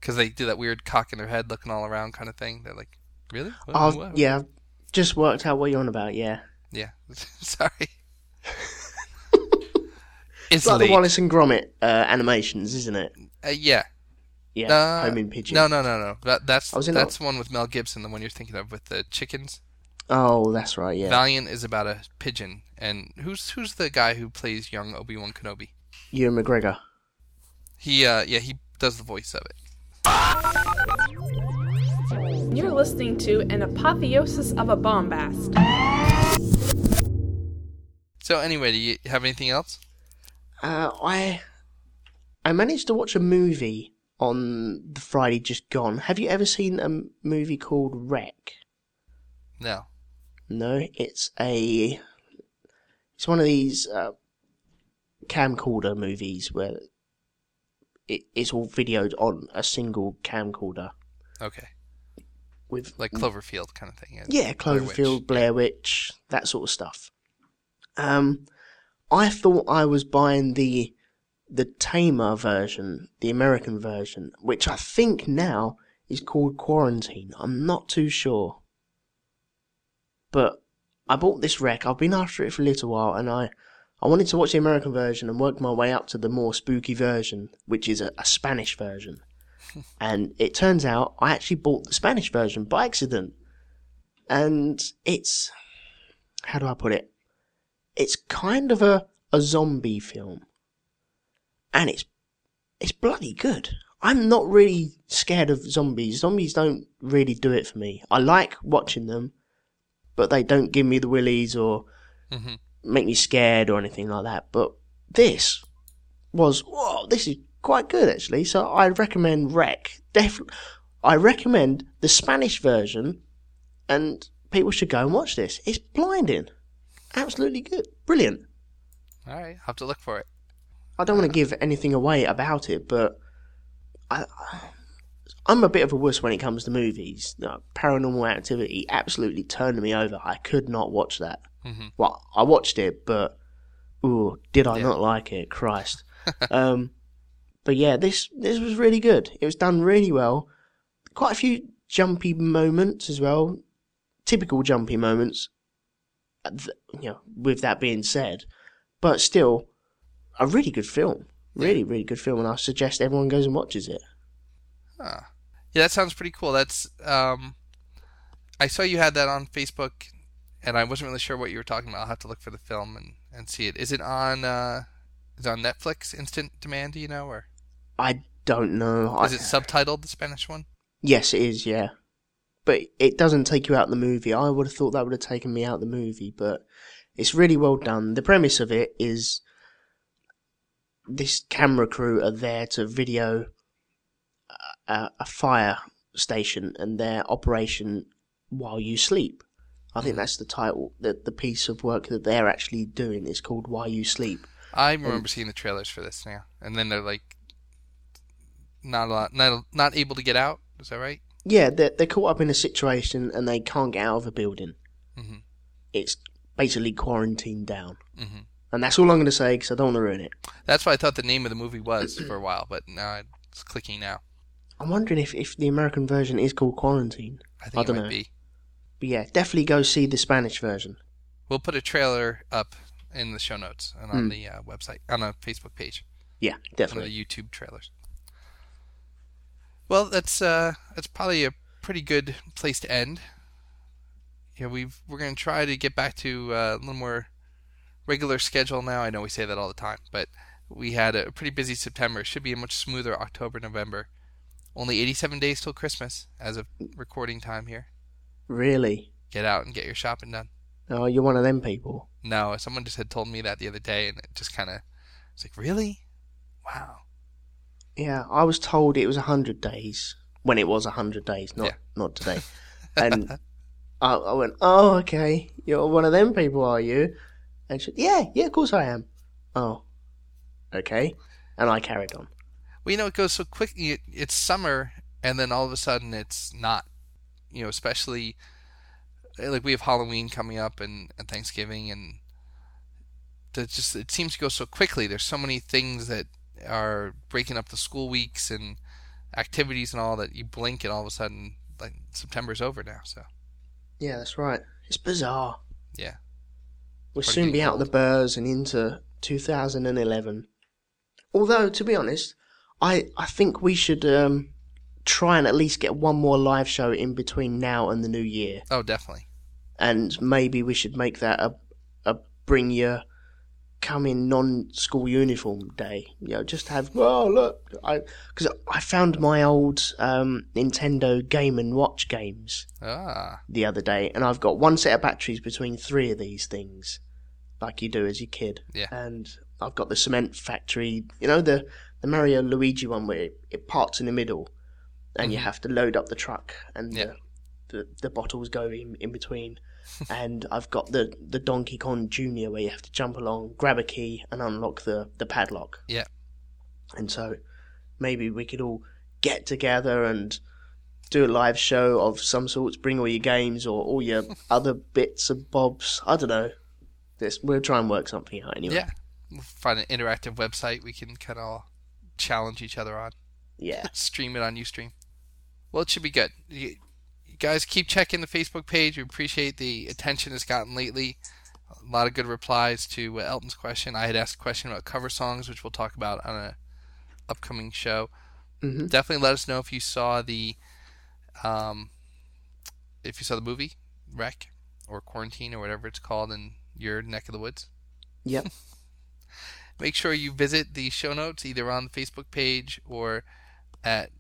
because they do that weird cock in their head, looking all around kind of thing. They're like, really? What- I've, what?" yeah, I've just worked out what you're on about, yeah. yeah. Sorry. It's like the. Wallace and Gromit uh, animations, isn't it? Uh, yeah. Yeah, Uh, homing pigeon. No, no, no, no. That, that's was that's one with Mel Gibson, the one you're thinking of with the chickens. Oh, that's right, yeah. Valiant is about a pigeon, and who's who's the guy who plays young Obi Wan Kenobi? Ewan McGregor. He uh yeah he does the voice of it. You're listening to an apotheosis of a bombast. So anyway, do you have anything else? Uh, I I managed to watch a movie on the Friday just gone. Have you ever seen a movie called REC? No. No, it's a it's one of these uh, camcorder movies where it, it's all videoed on a single camcorder Okay. with Like Cloverfield kind of thing. Yeah, Blair Witch. Cloverfield, Blair Witch, that sort of stuff. Um, I thought I was buying the the tamer version, the American version, which I think now is called Quarantine. I'm not too sure, but I bought this REC. I've been after it for a little while, and I I wanted to watch the American version and work my way up to the more spooky version, which is a, a Spanish version. and it turns out I actually bought the Spanish version by accident and it's how do I put it? It's kind of a, a zombie film, and it's it's bloody good. I'm not really scared of zombies. Zombies don't really do it for me. I like watching them, but they don't give me the willies or Mhm. make me scared or anything like that. But this was whoa, this is quite good actually. So I recommend REC. Definitely, I recommend the Spanish version and people should go and watch this. It's blinding, absolutely good, brilliant. All right, I'll have to look for it. I don't want to give anything away about it, but I, I'm a bit of a wuss when it comes to movies. No, Paranormal Activity absolutely turned me over. I could not watch that. Mhm. Well, I watched it, but ooh, did I not like it? Christ. um, but yeah, this this was really good. It was done really well. Quite a few jumpy moments as well, typical jumpy moments. Uh, You know, with that being said, but still, a really good film. Really, really good film, and I suggest everyone goes and watches it. Huh. Yeah, that sounds pretty cool. That's um, I saw you had that on Facebook, and I wasn't really sure what you were talking about. I'll have to look for the film and, and see it. Is it on uh, is it on Netflix Instant Demand? Do you know, or I don't know. is I, it subtitled the Spanish one? yes, it is. Yeah, but it doesn't take you out of the movie. I would have thought that would have taken me out of the movie, but it's really well done. The premise of it is this camera crew are there to video a, a fire station and their operation while you sleep. I think that's the title. The the piece of work that they're actually doing is called "While You Sleep." I remember seeing the trailers for this now, and then they're like not a lot, not not able to get out. Is that right? Yeah, they're, they're caught up in a situation and they can't get out of a building. Mhm. It's basically quarantined down. Mhm. And that's all I'm going to say because I don't want to ruin it. That's what I thought the name of the movie was for a while, but now it's clicking now. I'm wondering if, if the American version is called Quarantine. I think it don't might know. be. But yeah, definitely go see the Spanish version. We'll put a trailer up in the show notes and on Hmm. the uh, website, on a Facebook page. Yeah, definitely. One of definitely. the YouTube trailers. Well, that's uh, that's probably a pretty good place to end. Yeah, we've we're gonna try to get back to uh, a little more regular schedule now. I know we say that all the time, but we had a pretty busy September. It should be a much smoother October, November. Only 87 days till Christmas as of recording time here. Really? Get out and get your shopping done. Oh, you're one of them people. No, someone just had told me that the other day, and it just kind of it's like, really? Wow. Yeah, I was told it was 100 days when it was 100 days, not, not today. And I, I went, oh, okay. You're one of them people, are you? And she said, yeah, yeah, of course I am. Oh, okay. And I carried on. Well, you know, it goes so quick. It- It's summer, and then all of a sudden it's not. You know, especially eh, like we have Halloween coming up and, and Thanksgiving, and that just it seems to go so quickly. There's so many things that are breaking up the school weeks and activities and all that you blink and all of a sudden like September's over now. So Yeah, that's right. It's bizarre. yeah, We'll soon be out of the burrs and into 2011. Although, to be honest, I, I think we should um, try and at least get one more live show in between now and the new year. oh definitely. And maybe we should make that a, a bring your come in non-school uniform day. You know, just have oh look, I because I found my old um, Nintendo Game and Watch games Ah, the other day, and I've got one set of batteries between three of these things, like you do as your kid. Yeah. And I've got the cement factory, you know, the the Mario Luigi one where it, it parts in the middle, and you Mhm. have to load up the truck, and Yeah. the, the the bottles go in in between. and I've got the the Donkey Kong Junior where you have to jump along, grab a key, and unlock the the padlock. Yeah. And so maybe we could all get together and do a live show of some sorts. Bring all your games or all your other bits and bobs. I don't know. This we'll try and work something out anyway. yeah. We'll find an interactive website we can kind of challenge each other on. Yeah. Stream it on UStream. Well, it should be good. You, you guys keep checking the Facebook page. We appreciate the attention it's gotten lately. A lot of good replies to uh, Elton's question. I had asked a question about cover songs, which we'll talk about on a upcoming show. Mhm. Definitely let us know if you saw the, um, if you saw the movie REC or Quarantine or whatever it's called in your neck of the woods. Yep. Make sure you visit the show notes either on the Facebook page or at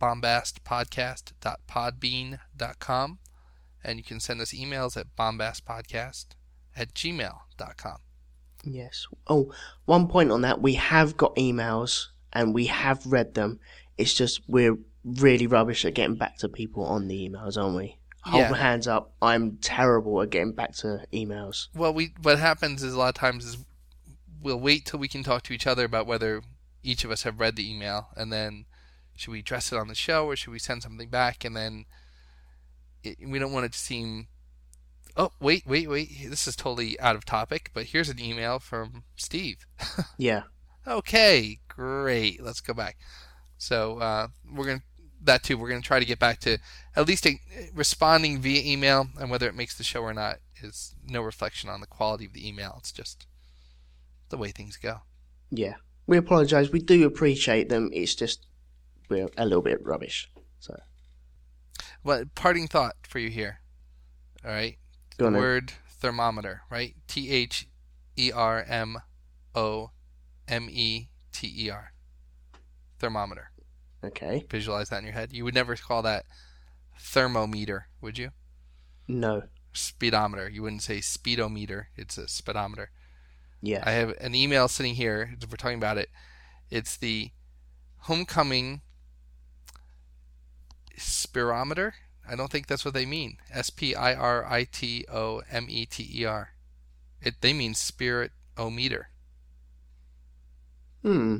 bombastpodcast.podbean.com. And you can send us emails at bombastpodcast at gmail.com. Yes. Oh, one point on that. We have got emails and we have read them. It's just we're really rubbish at getting back to people on the emails, aren't we? Hold Yeah. my hands up. I'm terrible at getting back to emails. Well, we what happens is a lot of times is we'll wait till we can talk to each other about whether each of us have read the email, and then should we address it on the show or should we send something back? And then it, we don't want it to seem. Oh wait, wait, wait! This is totally out of topic, but here's an email from Steve. Yeah. Okay, great. Let's go back. So uh, we're gonna that too. We're gonna try to get back to at least a, responding via email, and whether it makes the show or not is no reflection on the quality of the email. It's just the way things go. Yeah. We apologise. We do appreciate them. It's just we're a little bit rubbish. So What parting thought for you here? All right, the on word thermometer, right? T H E R M O M E T E R. Thermometer. okay. Visualize that in your head. You would never call that thermometer, would you? No. speedometer. You wouldn't say speedometer. It's a speedometer. Yeah. I have an email sitting here. We're talking about it, it's the homecoming spirometer. I don't think that's what they mean. S P I R I T O M E T E R. It they mean spiritometer. Hmm.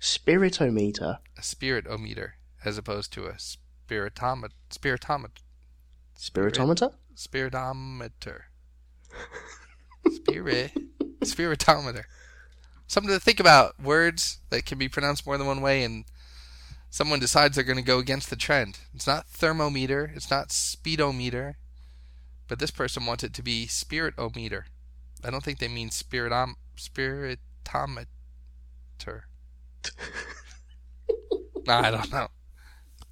Spiritometer. A spiritometer as opposed to a spiritometer. Spiritometer. Spiritometer? Spiritometer. Spirit. Spiritometer. Something to think about. Words that can be pronounced more than one way, and someone decides they're going to go against the trend. It's not thermometer. It's not speedometer. But this person wants it to be spiritometer. I don't think they mean spiritom spiritometer. nah, I don't know.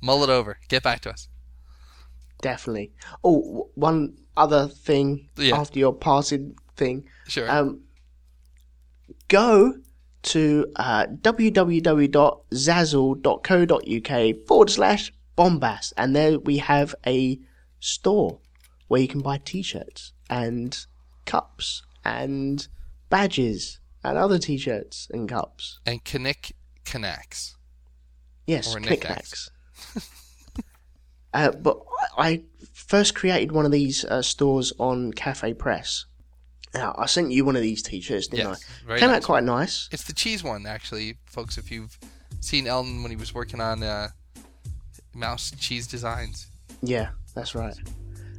Mull it over. Get back to us. Definitely. Oh, w- one other thing Yeah. after your passing thing. Sure. Um, go to uh, www.zazzle.co.uk forward slash bombast, and there we have a store where you can buy t-shirts and cups and badges and other t-shirts and cups. and Knick Knacks. Yes, knickknacks. uh, but I I first created one of these uh, stores on Cafe Press. Now, I sent you one of these t-shirts, didn't Yes, I? Came nice. out quite nice. It's the cheese one, actually, folks. If you've seen Elton when he was working on uh, mouse cheese designs, Yeah, that's right.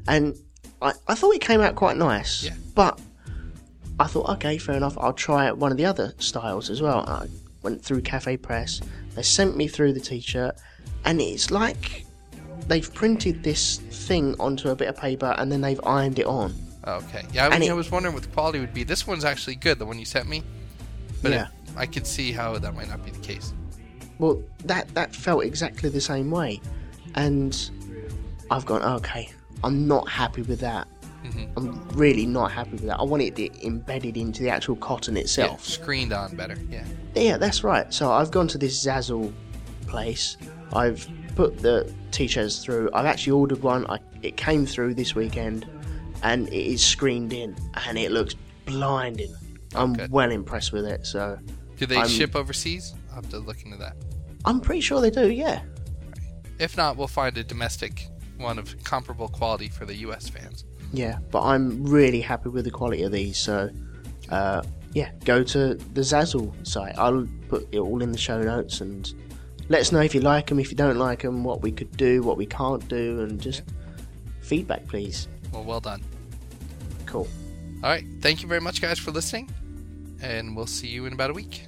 And I, I thought it came out quite nice. Yeah. But I thought, okay, fair enough. I'll try one of the other styles as well. I went through Cafe Press. They sent me through the t-shirt, and it's like they've printed this thing onto a bit of paper and then they've ironed it on. Okay. Yeah, I, mean, it- I was wondering what the quality would be. This one's actually good, the one you sent me. But Yeah. it- I could see how that might not be the case. Well, that that felt exactly the same way, and I've gone okay. I'm not happy with that. Mm-hmm. I'm really not happy with that. I want it embedded into the actual cotton Yeah, itself. screened on better. Yeah. Yeah, that's right. So I've gone to this Zazzle place. I've put the t-shirts through. I've actually ordered one. I, it came through this weekend, and it is screened in, and it looks blinding. I'm good. well impressed with it. So Do they I'm- ship overseas? I'll have to look into that. I'm pretty sure they do. Yeah. If not, we'll find a domestic one of comparable quality for the U.S. fans. Yeah, but I'm really happy with the quality of these. So, uh, yeah, go to the Zazzle site. I'll put it all in the show notes and let us know if you like them, if you don't like them, what we could do, what we can't do, and just feedback, please. Well, well done. Cool. All right. Thank you very much, guys, for listening, and we'll see you in about a week.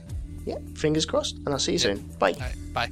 Yeah, fingers crossed, and I'll see you soon. Bye. All right. Bye.